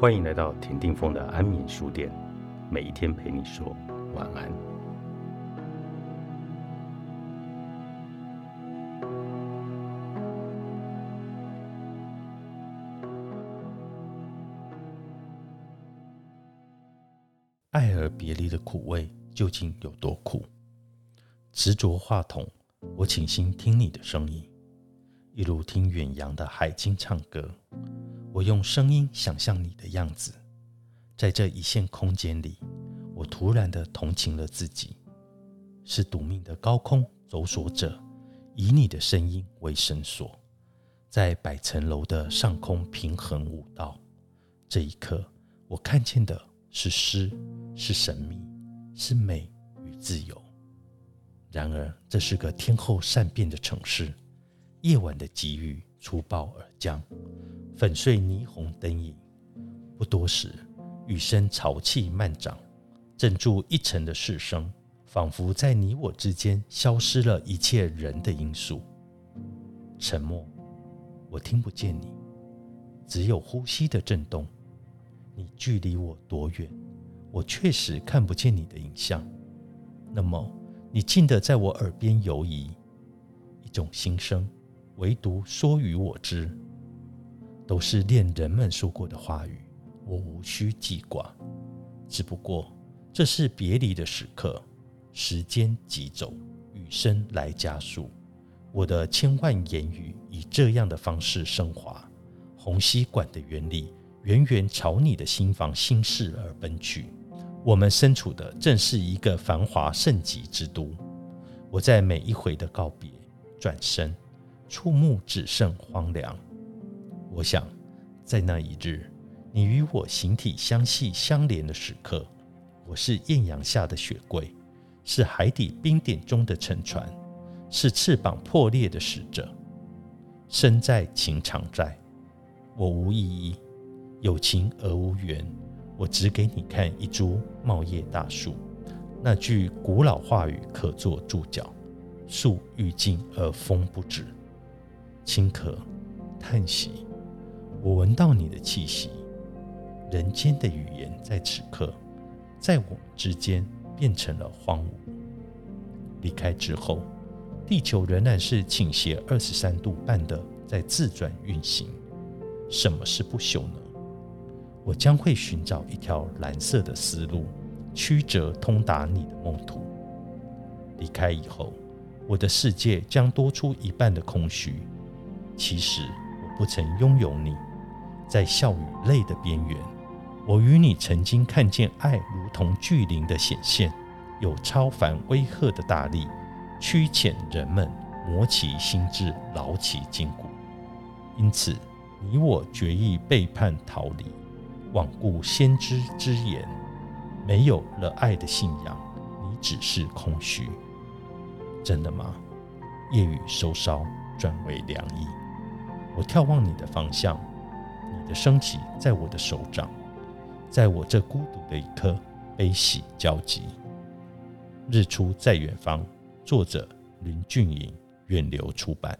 欢迎来到田定峰的安眠书店，每一天陪你说晚安。爱而别离的苦味究竟有多苦？执着话筒，我倾心听你的声音，一如听远洋的海鲸唱歌。我用声音想象你的样子，在这一线空间里，我突然的同情了自己，是赌命的高空走索者，以你的声音为绳索，在百层楼的上空平衡舞蹈。这一刻，我看见的是诗，是神秘，是美与自由。然而，这是个天后善变的城市，夜晚的急雨粗暴而降。粉碎霓虹灯影，不多时，雨声潮气漫涨，镇住一城的市声，仿佛在你我之间消失了一切人的因素。沉默，我听不见你，只有呼吸的震动。你距离我多远？我确实看不见你的影像。那么，你近的在我耳边游移，一种心声，唯独说与我知。都是恋人们说过的话语，我无需记挂。只不过这是别离的时刻，时间急走，雨声来加速。我的千万言语以这样的方式升华。虹吸管的原理，远远朝你的心房心事而奔去。我们身处的正是一个繁华盛极之都。我在每一回的告别，转身，触目只剩荒凉。我想，在那一日，你与我形体相系相连的时刻，我是艳阳下的雪柜，是海底冰点中的沉船，是翅膀破裂的使者。身在情长在，我无意义，有情而无缘。我只给你看一株茂叶大树，那句古老话语可作注脚：树欲静而风不止。轻咳，叹息。我闻到你的气息，人间的语言在此刻，在我们之间变成了荒芜。离开之后，地球仍然是倾斜二十三度半的在自转运行。什么是不朽呢？我将会寻找一条蓝色的丝路，曲折通达你的梦途。离开以后，我的世界将多出一半的空虚。其实我不曾拥有你。在笑与泪的边缘，我与你曾经看见爱如同巨灵的显现，有超凡威吓的大力，驱遣人们磨其心智，劳其筋骨。因此，你我决意背叛逃离，罔顾先知之言。没有了爱的信仰，你只是空虚。真的吗？夜雨收梢转为凉意，我眺望你的方向。你的升起在我的手掌，在我这孤独的一刻，悲喜交集。日出在远方，作者林俊颖，远流出版。